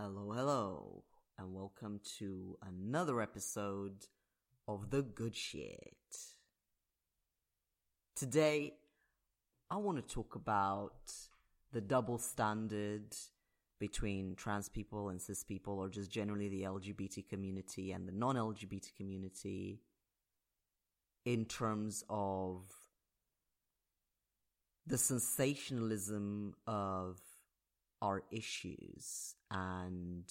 Hello, hello, and welcome to another episode of The Good Sheet. Today, I want to talk about the double standard between trans people and cis people, or just generally the LGBT community and the non LGBT community, in terms of the sensationalism of our issues and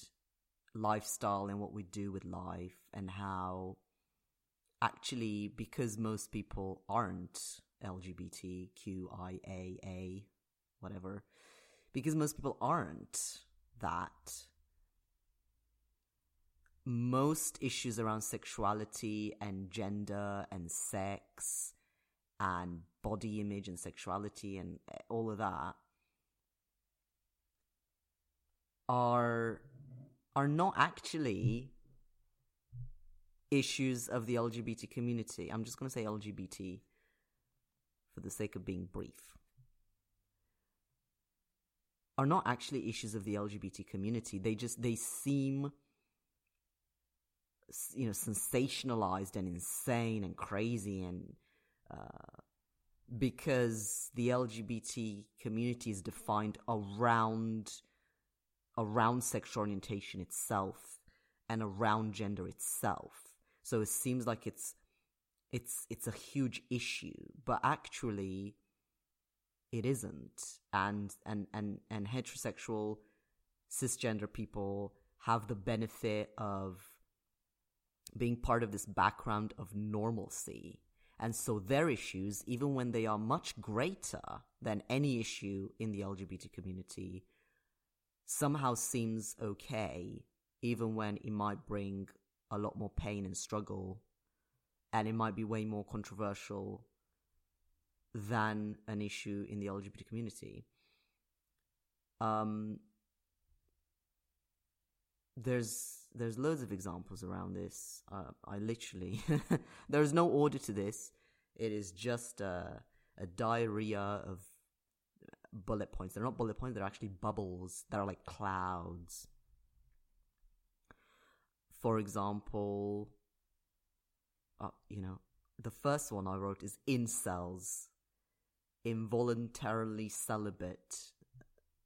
lifestyle and what we do with life and how actually because most people aren't LGBTQIAA whatever because most people aren't that most issues around sexuality and gender and sex and body image and sexuality and all of that are are not actually issues of the LGBT community. I'm just going to say LGBT for the sake of being brief. Are not actually issues of the LGBT community. They just they seem you know sensationalized and insane and crazy and uh, because the LGBT community is defined around around sexual orientation itself and around gender itself. So it seems like it's it's it's a huge issue, but actually it isn't. And and and and heterosexual cisgender people have the benefit of being part of this background of normalcy. And so their issues, even when they are much greater than any issue in the LGBT community, somehow seems okay, even when it might bring a lot more pain and struggle, and it might be way more controversial than an issue in the LGBT community. Um, there's there's loads of examples around this. Uh, I literally there is no order to this. It is just a, a diarrhea of bullet points. They're not bullet points, they're actually bubbles that are like clouds. For example, uh, you know, the first one I wrote is incels, involuntarily celibate.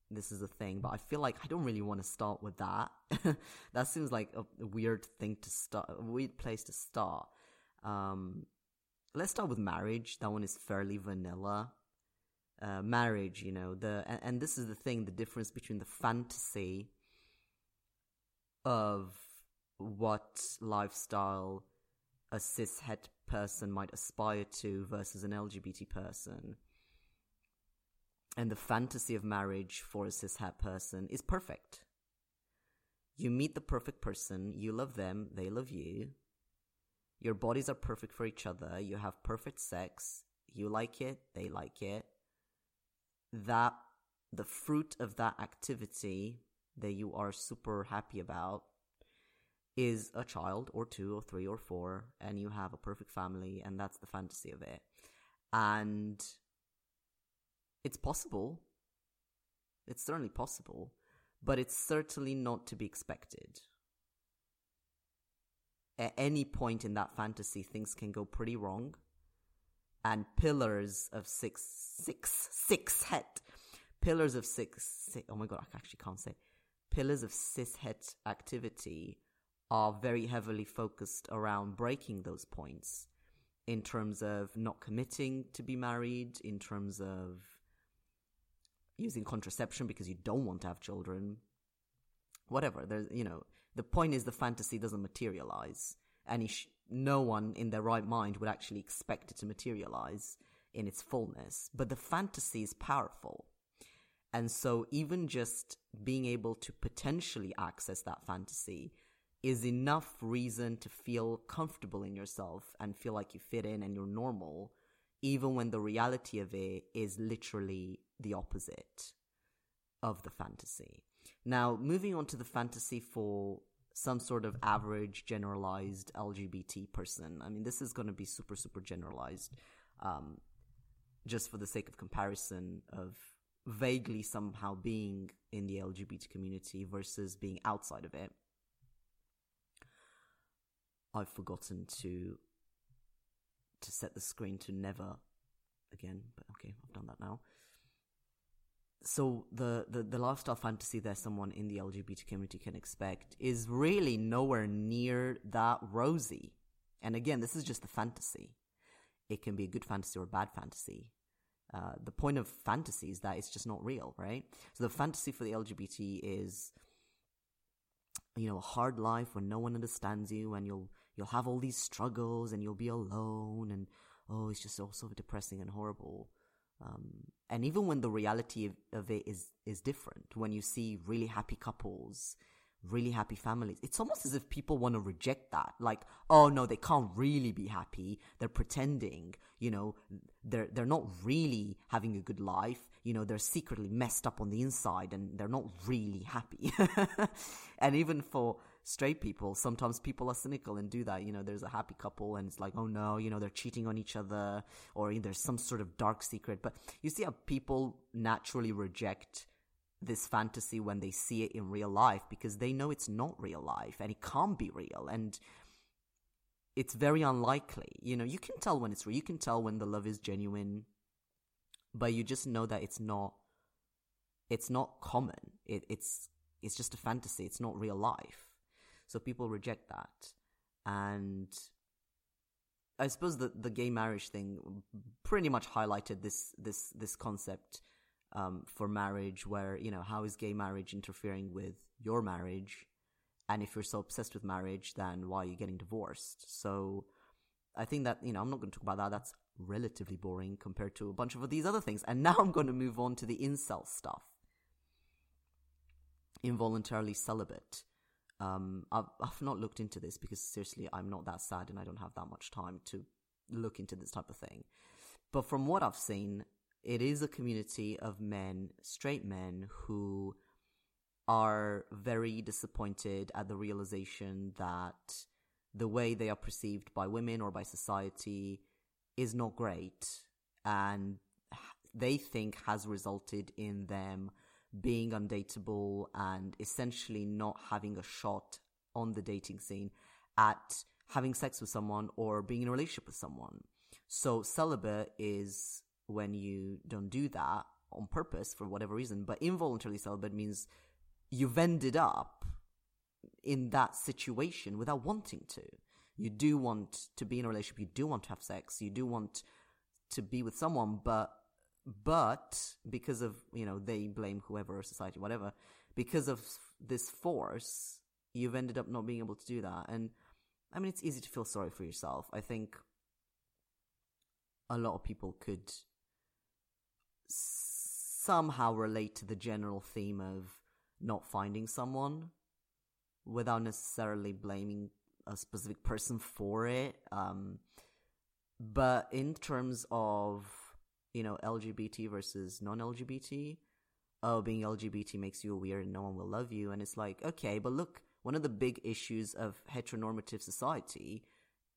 This is a thing, but I feel like I don't really want to start with that. that seems like a, weird thing to start, a weird place to start. Um, let's start with marriage. That one is fairly vanilla uh, marriage, you know, the and, and this is the thing, the difference between the fantasy of what lifestyle a cis cishet person might aspire to versus an LGBT person. And the fantasy of marriage for a cis cishet person is perfect. You meet the perfect person, you love them, they love you. Your bodies are perfect for each other, you have perfect sex, you like it, they like it that the fruit of that activity that you are super happy about is a child or two or three or four and you have a perfect family and that's the fantasy of it. And it's possible. It's certainly possible but it's certainly not to be expected. At any point in that fantasy things can go pretty wrong and pillars of six, six, six het, pillars of six, six, oh my god, I actually can't say, pillars of cis het activity are very heavily focused around breaking those points in terms of not committing to be married, in terms of using contraception because you don't want to have children, whatever. There's, you know, the point is the fantasy doesn't materialize. And sh- no one in their right mind would actually expect it to materialize in its fullness. But the fantasy is powerful. And so even just being able to potentially access that fantasy is enough reason to feel comfortable in yourself and feel like you fit in and you're normal, even when the reality of it is literally the opposite of the fantasy. Now, moving on to the fantasy for some sort of average generalized LGBT person. I mean, this is going to be super, super generalized, um, just for the sake of comparison of vaguely somehow being in the LGBT community versus being outside of it. I've forgotten to to set the screen to never again, but okay, I've done that now. So the, the, the lifestyle fantasy that someone in the LGBT community can expect is really nowhere near that rosy. And again, this is just a fantasy. It can be a good fantasy or a bad fantasy. Uh, the point of fantasy is that it's just not real, right? So the fantasy for the LGBT is, you know, a hard life when no one understands you and you'll, you'll have all these struggles and you'll be alone and, oh, it's just all so depressing and horrible. Um, and even when the reality of, of, it is is different, when you see really happy couples, really happy families, it's almost as if people want to reject that. Like, oh no, they can't really be happy. They're pretending. You know, they're they're not really having a good life. You know, they're secretly messed up on the inside, and they're not really happy. and even for straight people, sometimes people are cynical and do that. You know, there's a happy couple and it's like, oh no, you know, they're cheating on each other or there's some sort of dark secret. But you see how people naturally reject this fantasy when they see it in real life because they know it's not real life and it can't be real. And it's very unlikely. You know, you can tell when it's real. You can tell when the love is genuine, but you just know that it's not, it's not common. It, it's, it's just a fantasy. It's not real life. So people reject that. And I suppose the, the gay marriage thing pretty much highlighted this, this, this concept, um, for marriage where, you know, how is gay marriage interfering with your marriage? And if you're so obsessed with marriage, then why are you getting divorced? So I think that, you know, I'm not going to talk about that. That's relatively boring compared to a bunch of these other things. And now I'm going to move on to the incel stuff. Involuntarily celibate. Um, I've, I've not looked into this because seriously, I'm not that sad and I don't have that much time to look into this type of thing. But from what I've seen, it is a community of men, straight men, who are very disappointed at the realization that the way they are perceived by women or by society is not great and they think has resulted in them being undateable and essentially not having a shot on the dating scene at having sex with someone or being in a relationship with someone. So celibate is when you don't do that on purpose for whatever reason, but involuntarily celibate means you've ended up in that situation without wanting to. You do want to be in a relationship, you do want to have sex, you do want to be with someone, but but because of you know they blame whoever society whatever because of this force you've ended up not being able to do that. And i mean it's easy to feel sorry for yourself. I think a lot of people could somehow relate to the general theme of not finding someone without necessarily blaming a specific person for it. Um, but in terms of you know, LGBT versus non-LGBT. Oh, being LGBT makes you weird and no one will love you. And it's like, okay, but look, one of the big issues of heteronormative society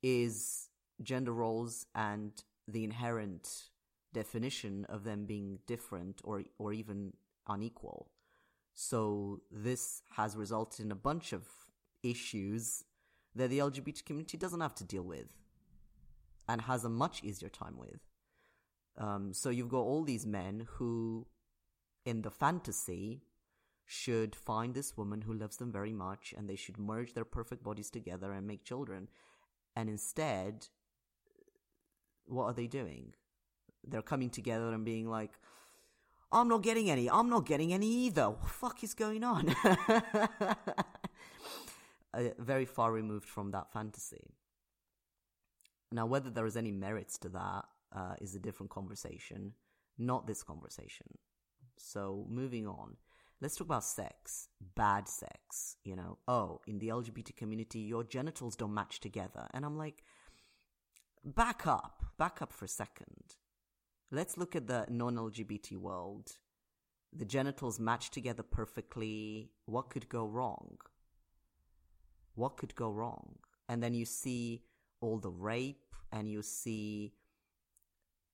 is gender roles and the inherent definition of them being different or, or even unequal. So this has resulted in a bunch of issues that the LGBT community doesn't have to deal with and has a much easier time with. Um, so you've got all these men who, in the fantasy, should find this woman who loves them very much and they should merge their perfect bodies together and make children. And instead, what are they doing? They're coming together and being like, I'm not getting any. I'm not getting any either. What fuck is going on? uh, very far removed from that fantasy. Now, whether there is any merits to that uh, is a different conversation, not this conversation. So moving on, let's talk about sex, bad sex. You know, oh, in the LGBT community, your genitals don't match together, and I'm like, back up, back up for a second. Let's look at the non-LGBT world. The genitals match together perfectly. What could go wrong? What could go wrong? And then you see all the rape, and you see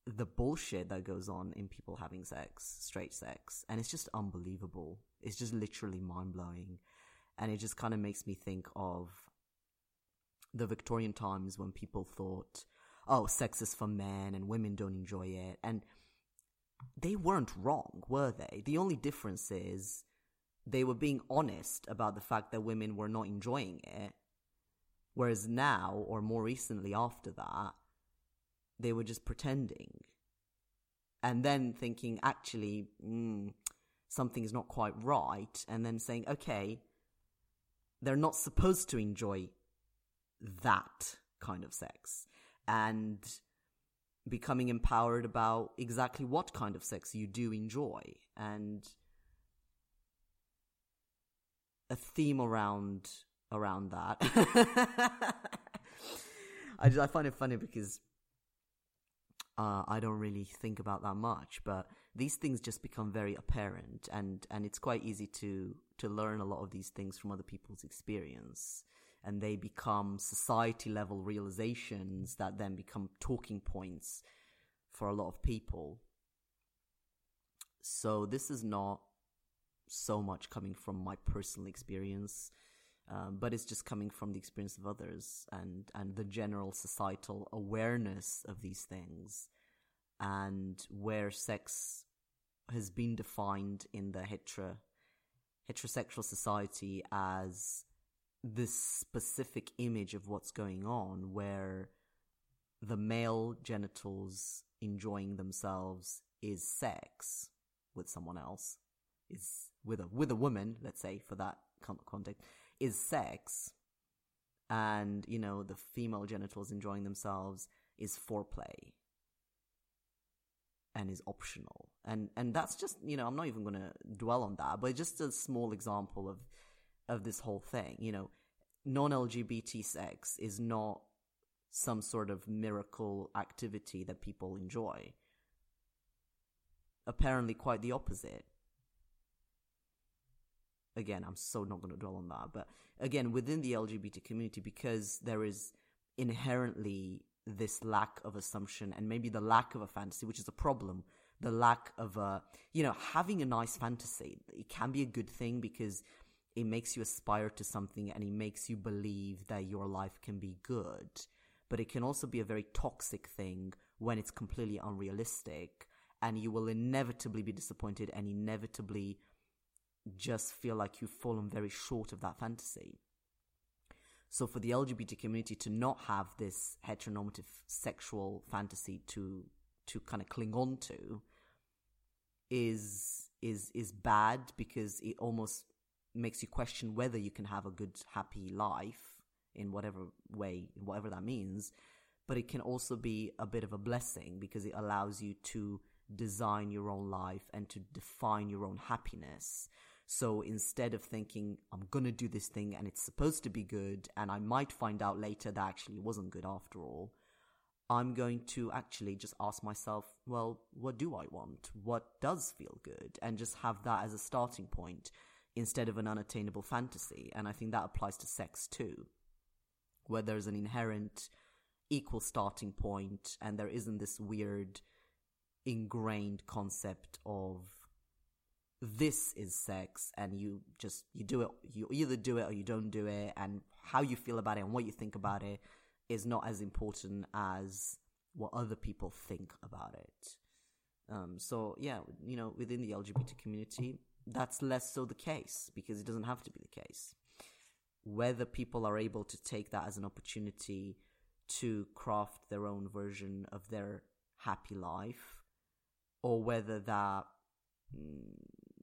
the bullshit that goes on in people having sex, straight sex, and it's just unbelievable. It's just literally mind blowing. And it just kind of makes me think of the Victorian times when people thought, oh, sex is for men and women don't enjoy it. And they weren't wrong, were they? The only difference is they were being honest about the fact that women were not enjoying it. Whereas now, or more recently after that, they were just pretending. And then thinking, actually, mm, something is not quite right. And then saying, okay, they're not supposed to enjoy that kind of sex. And becoming empowered about exactly what kind of sex you do enjoy. And a theme around around that. I just I find it funny because uh, I don't really think about that much, but these things just become very apparent, and and it's quite easy to to learn a lot of these things from other people's experience, and they become society level realizations that then become talking points for a lot of people. So this is not so much coming from my personal experience, um, but it's just coming from the experience of others and and the general societal awareness of these things, and where sex has been defined in the hetero heterosexual society as this specific image of what's going on, where the male genitals enjoying themselves is sex with someone else, is with a with a woman, let's say for that context, is sex, and you know the female genitals enjoying themselves is foreplay and is optional. And and that's just you know i'm not even going to dwell on that but just a small example of of this whole thing you know. Non-lgbt sex is not some sort of miracle activity that people enjoy. Apparently quite the opposite again, I'm so not going to dwell on that. But again, within the LGBT community, because there is inherently this lack of assumption and maybe the lack of a fantasy, which is a problem. The lack of a, you know, having a nice fantasy. It can be a good thing because it makes you aspire to something and it makes you believe that your life can be good. But it can also be a very toxic thing when it's completely unrealistic and you will inevitably be disappointed and inevitably just feel like you've fallen very short of that fantasy. So for the LGBT community to not have this heteronormative sexual fantasy to to kind of cling on to is is is bad because it almost makes you question whether you can have a good happy life in whatever way whatever that means but it can also be a bit of a blessing because it allows you to design your own life and to define your own happiness so instead of thinking, I'm gonna do this thing and it's supposed to be good, and I might find out later that actually it wasn't good after all, I'm going to actually just ask myself, well, what do I want? What does feel good? And just have that as a starting point instead of an unattainable fantasy. And I think that applies to sex too, where there's an inherent equal starting point and there isn't this weird ingrained concept of this is sex and you just you do it you either do it or you don't do it and how you feel about it and what you think about it is not as important as what other people think about it. Um, so yeah you know within the lgbt community that's less so the case because it doesn't have to be the case. Whether people are able to take that as an opportunity to craft their own version of their happy life or whether that mm,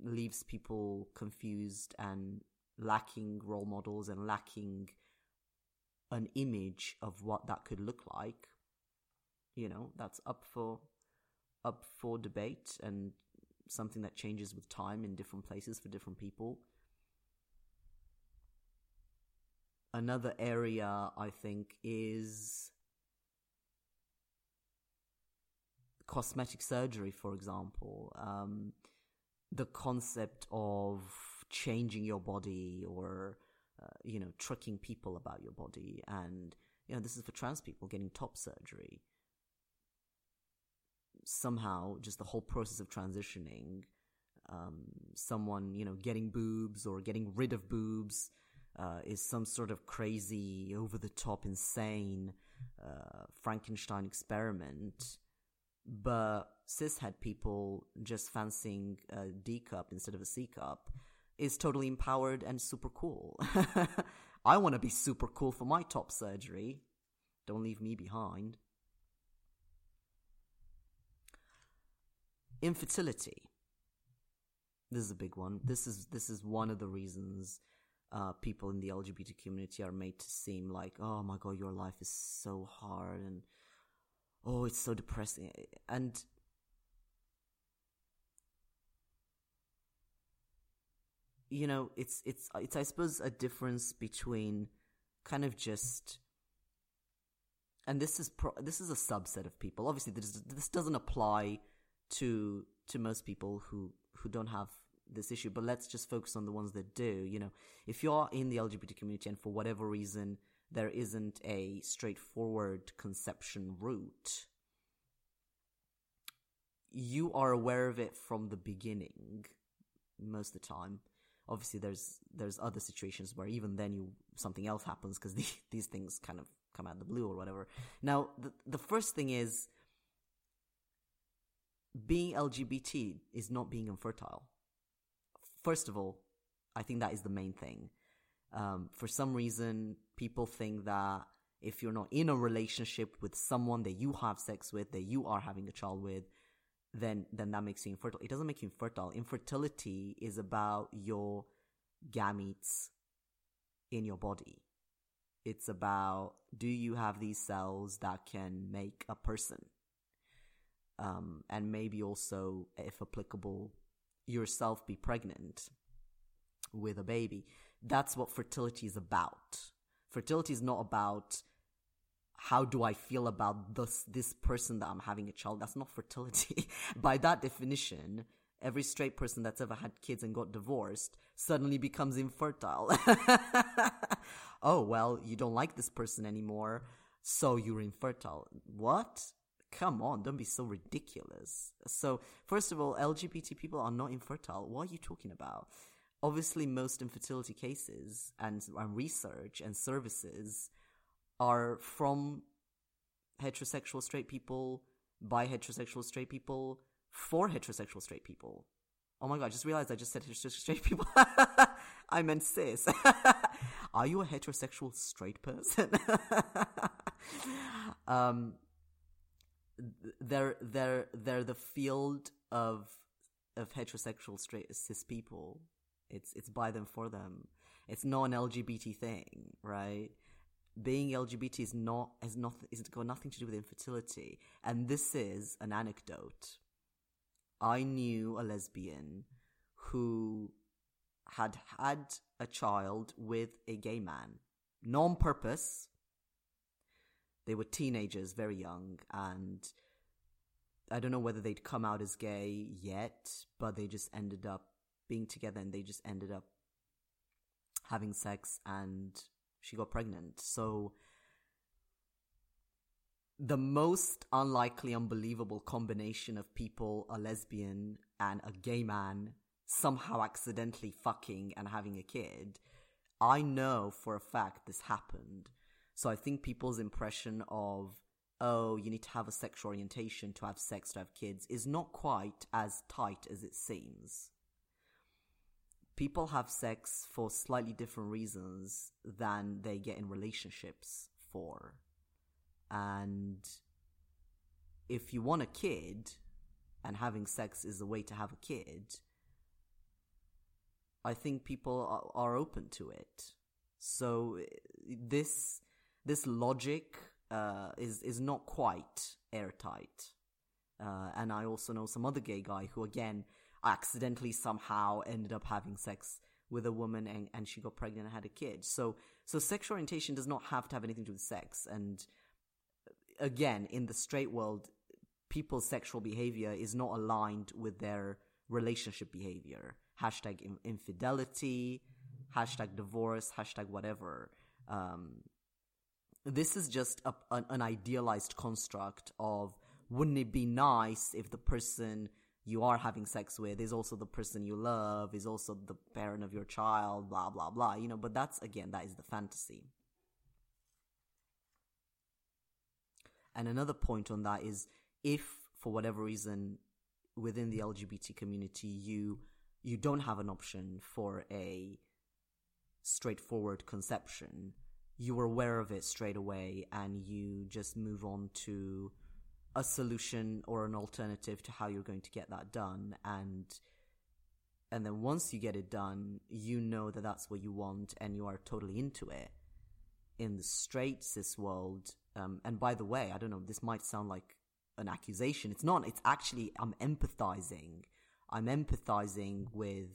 leaves people confused and lacking role models and lacking an image of what that could look like. You know that's up for up for debate and something that changes with time in different places for different people. Another area i think is cosmetic surgery for example. Um, the concept of changing your body or uh, you know tricking people about your body and you know this is for trans people getting top surgery somehow just the whole process of transitioning, um, someone, you know, getting boobs or getting rid of boobs, uh, is some sort of crazy, over the top, insane, uh, Frankenstein experiment. But cishet people just fancying a D cup instead of a C cup is totally empowered and super cool. I want to be super cool for my top surgery. Don't leave me behind. Infertility. This is a big one. This is this is one of the reasons uh, people in the LGBT community are made to seem like, oh my god, your life is so hard and oh, it's so depressing. And you know, it's it's it's I suppose a difference between kind of just and this is pro- this is a subset of people. Obviously, this this doesn't apply to to most people who who don't have this issue. But let's just focus on the ones that do. You know, if you're in the LGBT community and for whatever reason there isn't a straightforward conception route, you are aware of it from the beginning most of the time obviously there's there's other situations where even then you something else happens because the, these things kind of come out of the blue or whatever. Now the the first thing is being LGBT is not being infertile. First of all, I think that is the main thing. Um, for some reason, people think that if you're not in a relationship with someone that you have sex with, that you are having a child with, then then that makes you infertile. It doesn't make you infertile. Infertility is about your gametes in your body. It's about do you have these cells that can make a person? Um, and maybe also, if applicable, yourself be pregnant with a baby. That's what fertility is about. Fertility is not about how do I feel about this this person that I'm having a child? That's not fertility. By that definition, every straight person that's ever had kids and got divorced suddenly becomes infertile. oh, well, you don't like this person anymore, so you're infertile. What? Come on, don't be so ridiculous. So, first of all, LGBT people are not infertile. What are you talking about? Obviously, most infertility cases and, and research and services are from heterosexual straight people, by heterosexual straight people, for heterosexual straight people. Oh my god, I just realized I just said heterosexual straight people. I meant cis. are you a heterosexual straight person? um, they're they're they're the field of of heterosexual straight cis people. It's it's by them for them. It's not an LGBT thing, right? being LGBT is not has not is got nothing to do with infertility. And this is an anecdote. I knew a lesbian who had had a child with a gay man, non purpose. They were teenagers, very young, and I don't know whether they'd come out as gay yet, but they just ended up being together and they just ended up having sex and she got pregnant. So the most unlikely, unbelievable combination of people, a lesbian and a gay man, somehow accidentally fucking and having a kid. I know for a fact this happened. So I think people's impression of, oh, you need to have a sexual orientation to have sex to have kids is not quite as tight as it seems people have sex for slightly different reasons than they get in relationships for. And if you want a kid and having sex is a way to have a kid, I think people are, are open to it. So this this logic uh, is is not quite airtight. Uh, and I also know some other gay guy who again accidentally somehow ended up having sex with a woman and, and she got pregnant and had a kid. So so sexual orientation does not have to have anything to do with sex. And again, in the straight world, people's sexual behavior is not aligned with their relationship behavior. Hashtag infidelity, hashtag divorce, hashtag whatever. Um, this is just a, an idealized construct of wouldn't it be nice if the person you are having sex with is also the person you love, is also the parent of your child, blah, blah, blah, you know, but that's again, that is the fantasy. And another point on that is if for whatever reason within the LGBT community you you don't have an option for a straightforward conception, you are aware of it straight away and you just move on to a solution or an alternative to how you're going to get that done. And and then once you get it done you know that that's what you want and you are totally into it. In the straight cis world um, and by the way i don't know this might sound like an accusation. It's not. It's actually i'm empathizing. I'm empathizing with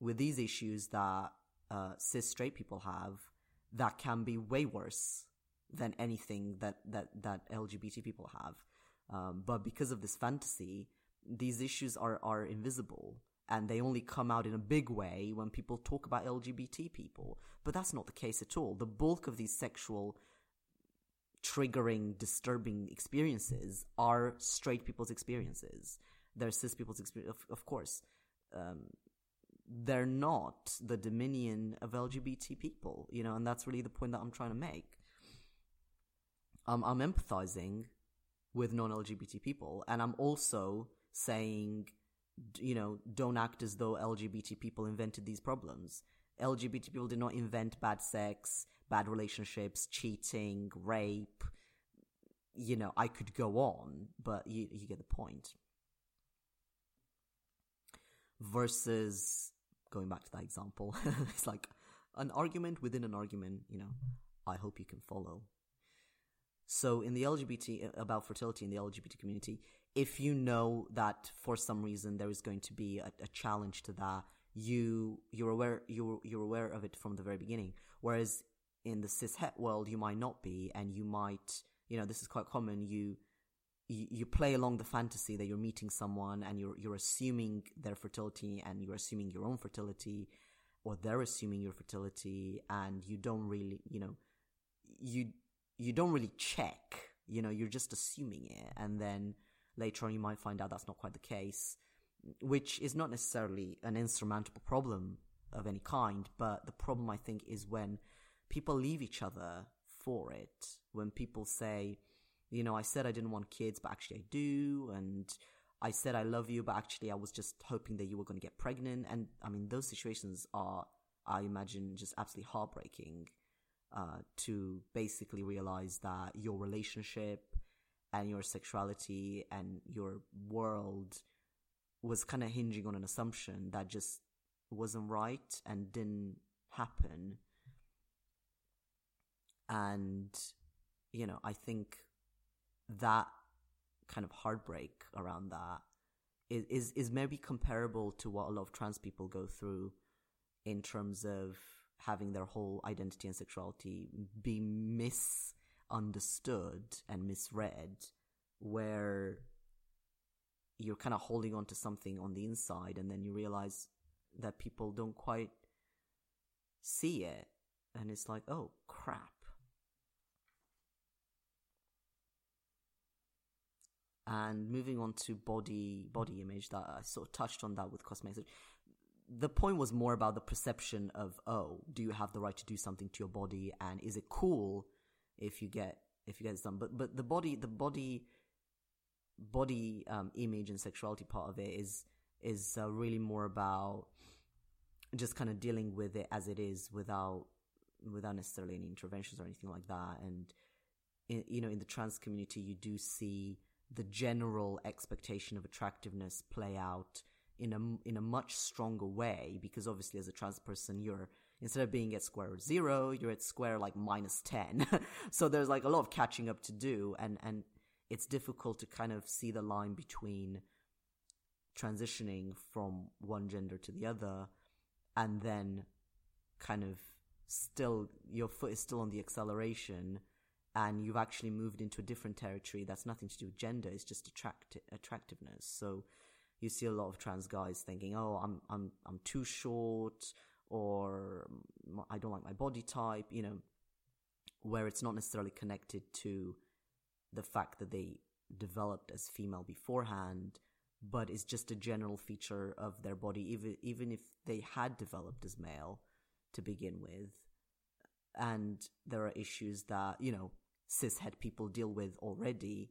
with these issues that uh, cis straight people have that can be way worse than anything that that that LGBT people have. Um, but because of this fantasy, these issues are are invisible and they only come out in a big way when people talk about LGBT people. But that's not the case at all. The bulk of these sexual triggering, disturbing experiences are straight people's experiences. They're cis people's experience, of, of course. Um, they're not the dominion of LGBT people, you know, and that's really the point that I'm trying to make um, I'm empathizing with non-LGBT people, and I'm also saying, you know, don't act as though LGBT people invented these problems. LGBT people did not invent bad sex, bad relationships, cheating, rape. You know, I could go on, but you, you get the point. Versus, going back to that example, it's like an argument within an argument, you know, I hope you can follow. So in the LGBT about fertility in the LGBT community, if you know that for some reason there is going to be a, a challenge to that, you you're aware you're you're aware of it from the very beginning. Whereas in the cis het world, you might not be, and you might you know this is quite common. You you, you play along the fantasy that you're meeting someone and you're you're assuming their fertility and you're assuming your own fertility or they're assuming your fertility and you don't really you know you you don't really check. You know, you're just assuming it, and then later on you might find out that's not quite the case, which is not necessarily an insurmountable problem of any kind. But the problem I think is when people leave each other for it. When people say, you know, I said I didn't want kids, but actually I do, and I said I love you, but actually I was just hoping that you were going to get pregnant. And I mean, those situations are, I imagine, just absolutely heartbreaking uh, to basically realize that your relationship and your sexuality and your world was kind of hinging on an assumption that just wasn't right and didn't happen. And, you know, I think that kind of heartbreak around that is, is, is maybe comparable to what a lot of trans people go through in terms of having their whole identity and sexuality be misunderstood and misread, where you're kind of holding on to something on the inside and then you realize that people don't quite see it. And it's like, oh crap. And moving on to body body image, that I sort of touched on that with cosmetics the point was more about the perception of oh do you have the right to do something to your body? And is it cool if you get if you get some but but the body the body body um, image and sexuality part of it is is uh, really more about just kind of dealing with it as it is without without necessarily any interventions or anything like that. And in, you know in the trans community you do see the general expectation of attractiveness play out in a in a much stronger way because obviously as a trans person you're instead of being at square zero you're at square like minus 10 so there's like a lot of catching up to do and and it's difficult to kind of see the line between transitioning from one gender to the other and then kind of still your foot is still on the acceleration and you've actually moved into a different territory. That's nothing to do with gender it's just attract attractiveness. So you see a lot of trans guys thinking, "Oh, I'm I'm I'm too short," or "I don't like my body type," you know, where it's not necessarily connected to the fact that they developed as female beforehand, but is just a general feature of their body, even even if they had developed as male to begin with. And there are issues that you know cishet people deal with already.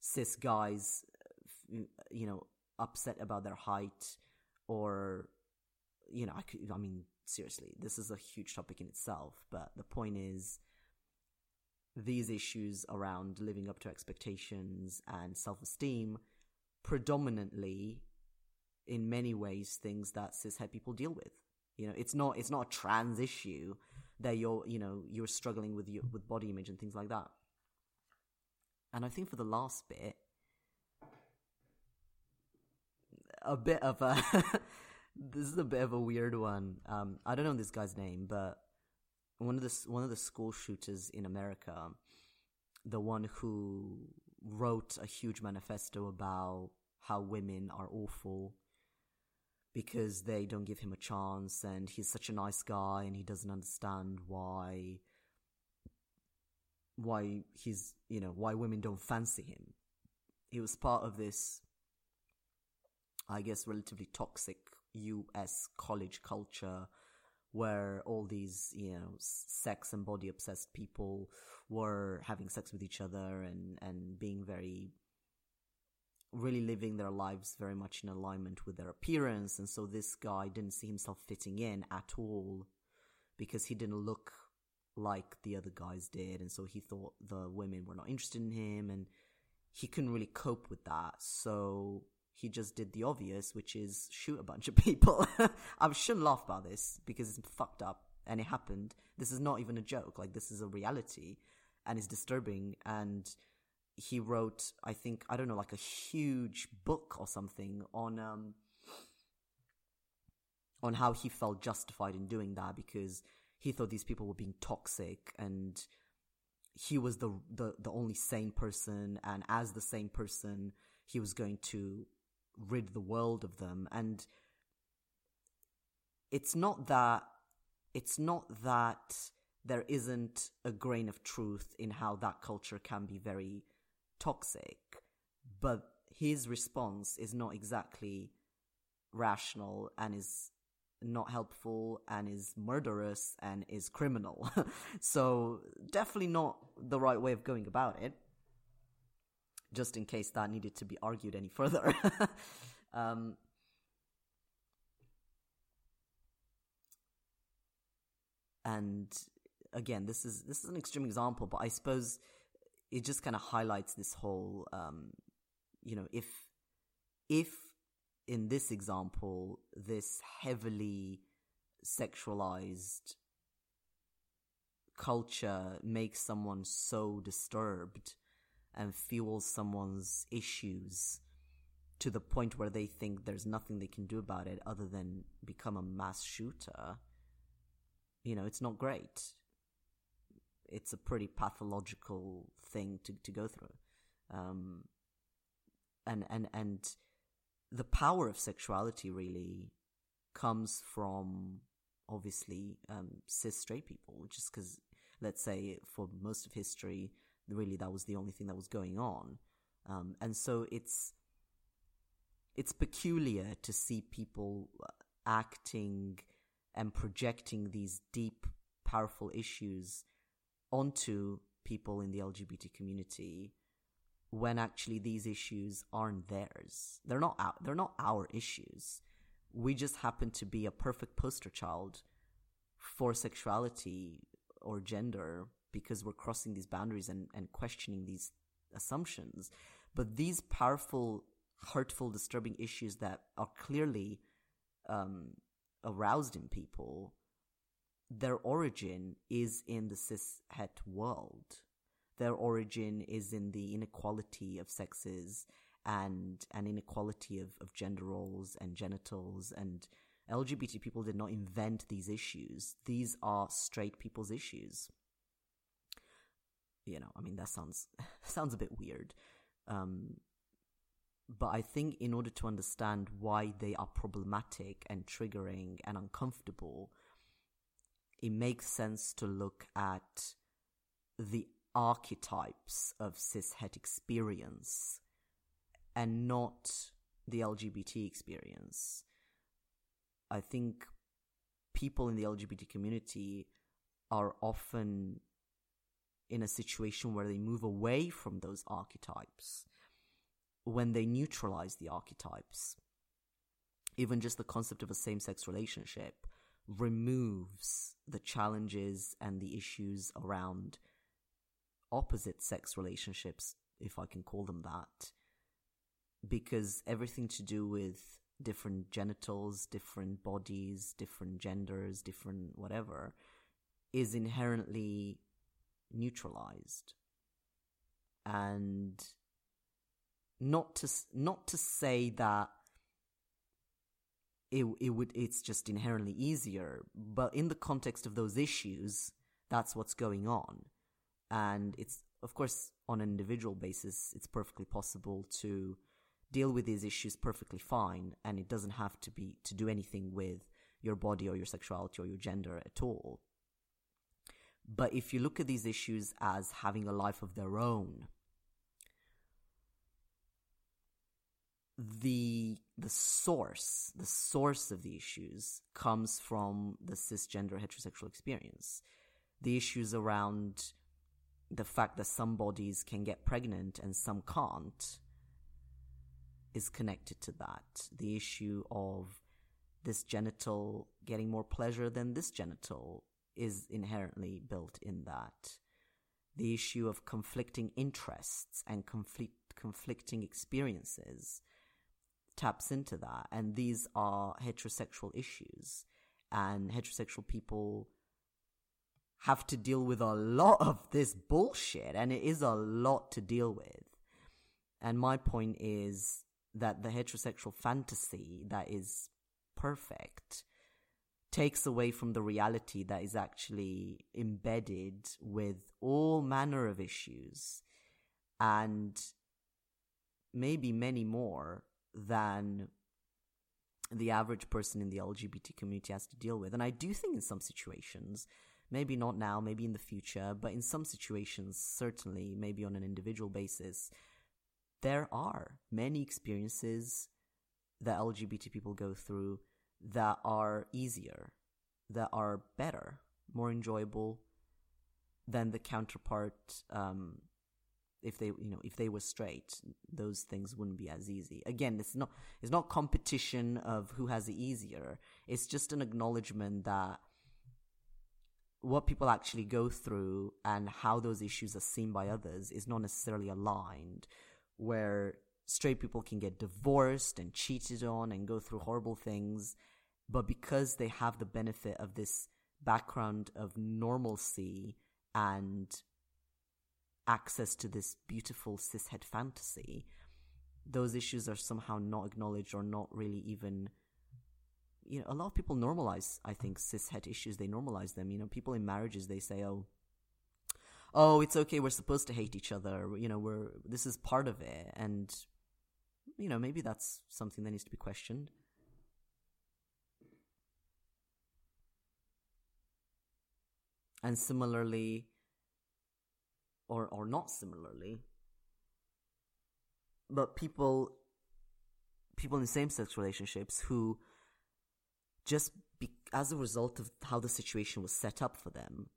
Cis guys, you know, upset about their height, or you know, I could, I mean, seriously, this is a huge topic in itself. But the point is, these issues around living up to expectations and self-esteem predominantly in many ways things that cishet people deal with you know it's not it's not a trans issue that you're you know you're struggling with your, with body image and things like that and i think for the last bit a bit of a this is a bit of a weird one. Um i don't know this guy's name but one of the one of the school shooters in America, the one who wrote a huge manifesto about how women are awful because they don't give him a chance and he's such a nice guy and he doesn't understand why why he's you know why women don't fancy him. He was part of this i guess relatively toxic us college culture where all these, you know, sex and body obsessed people were having sex with each other and, and being very, really living their lives very much in alignment with their appearance. And so this guy didn't see himself fitting in at all because he didn't look like the other guys did. And so he thought the women were not interested in him and he couldn't really cope with that. So he just did the obvious, which is shoot a bunch of people. I shouldn't laugh about this because it's fucked up and it happened. This is not even a joke. Like this is a reality and it's disturbing. And he wrote, I think, I don't know, like a huge book or something on, um, on how he felt justified in doing that because he thought these people were being toxic and he was the, the, the only sane person. And as the same person, he was going to rid the world of them and it's not that it's not that there isn't a grain of truth in how that culture can be very toxic but his response is not exactly rational and is not helpful and is murderous and is criminal. so definitely not the right way of going about it just in case that needed to be argued any further. um, and again, this is this is an extreme example, but I suppose it just kind of highlights this whole, um, you know, if if in this example, this heavily sexualized culture makes someone so disturbed and fuels someone's issues to the point where they think there's nothing they can do about it other than become a mass shooter, you know, it's not great. It's a pretty pathological thing to, to go through. Um, and, and, and the power of sexuality really comes from obviously um, cis straight people, just because, let's say, for most of history, really that was the only thing that was going on. Um, and so it's, it's peculiar to see people uh, acting and projecting these deep, powerful issues onto people in the LGBT community when actually these issues aren't theirs. They're not our, they're not our issues. We just happen to be a perfect poster child for sexuality or gender because we're crossing these boundaries and, and questioning these assumptions. But these powerful, hurtful, disturbing issues that are clearly um, aroused in people, their origin is in the cis-het world. Their origin is in the inequality of sexes and an inequality of, of gender roles and genitals and LGBT people did not invent these issues. These are straight people's issues you know, I mean, that sounds sounds a bit weird. Um, but I think in order to understand why they are problematic and triggering and uncomfortable, it makes sense to look at the archetypes of cishet experience and not the LGBT experience. I think people in the LGBT community are often in a situation where they move away from those archetypes when they neutralize the archetypes. Even just the concept of a same sex relationship removes the challenges and the issues around opposite sex relationships, if I can call them that, because everything to do with different genitals, different bodies, different genders, different whatever, is inherently neutralized. And not to not to say that it it would it's just inherently easier, but in the context of those issues, that's what's going on, and it's of course on an individual basis, it's perfectly possible to deal with these issues perfectly fine, and it doesn't have to be to do anything with your body or your sexuality or your gender at all. But if you look at these issues as having a life of their own, the the source the source of the issues comes from the cisgender heterosexual experience. The issues around the fact that some bodies can get pregnant and some can't is connected to that. The issue of this genital getting more pleasure than this genital is inherently built in that the issue of conflicting interests and conflict conflicting experiences taps into that. And these are heterosexual issues. And heterosexual people have to deal with a lot of this bullshit. And it is a lot to deal with. And my point is that the heterosexual fantasy that is perfect takes away from the reality that is actually embedded with all manner of issues and maybe many more than the average person in the LGBT community has to deal with. And I do think in some situations, maybe not now, maybe in the future, but in some situations, certainly, maybe on an individual basis, there are many experiences that LGBT people go through that are easier, that are better, more enjoyable than the counterpart um, if they you know if they were straight those things wouldn't be as easy. Again it's not it's not competition of who has it easier. It's just an acknowledgement that what people actually go through and how those issues are seen by others is not necessarily aligned where straight people can get divorced and cheated on and go through horrible things but because they have the benefit of this background of normalcy and access to this beautiful cishet fantasy, those issues are somehow not acknowledged or not really even you know a lot of people normalize i think cishet issues. They normalize them. You know people in marriages they say oh oh it's okay. We're supposed to hate each other. You know we're this is part of it. And you know maybe that's something that needs to be questioned and similarly or or not similarly but people people in same sex relationships who just be, as a result of how the situation was set up for them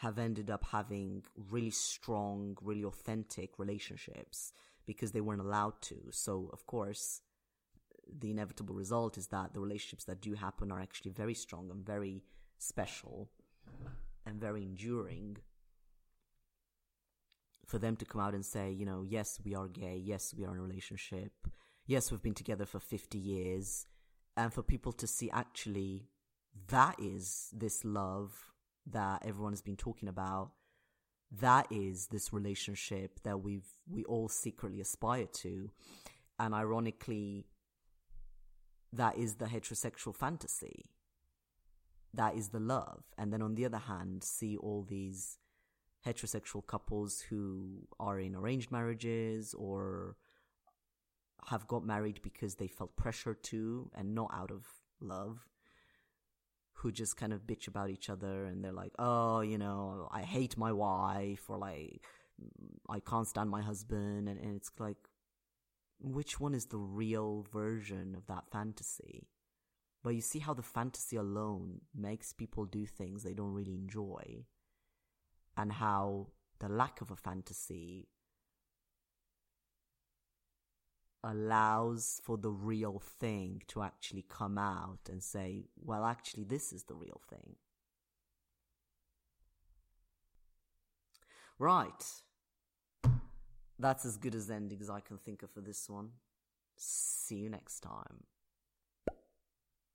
have ended up having really strong really authentic relationships because they weren't allowed to. So of course the inevitable result is that the relationships that do happen are actually very strong and very special and very enduring for them to come out and say, you know, yes, we are gay, yes, we are in a relationship, yes, we've been together for 50 years, and for people to see actually that is this love that everyone has been talking about. That is this relationship that we've we all secretly aspire to, and ironically, that is the heterosexual fantasy. That is the love, and then on the other hand, see all these heterosexual couples who are in arranged marriages or have got married because they felt pressure to and not out of love who just kind of bitch about each other and they're like oh you know i hate my wife or like mm, I can't stand my husband, and, and it's like, which one is the real version of that fantasy? But you see how the fantasy alone makes people do things they don't really enjoy, and how the lack of a fantasy allows for the real thing to actually come out and say, well, actually, this is the real thing. Right. That's as good as ending as I can think of for this one. See you next time.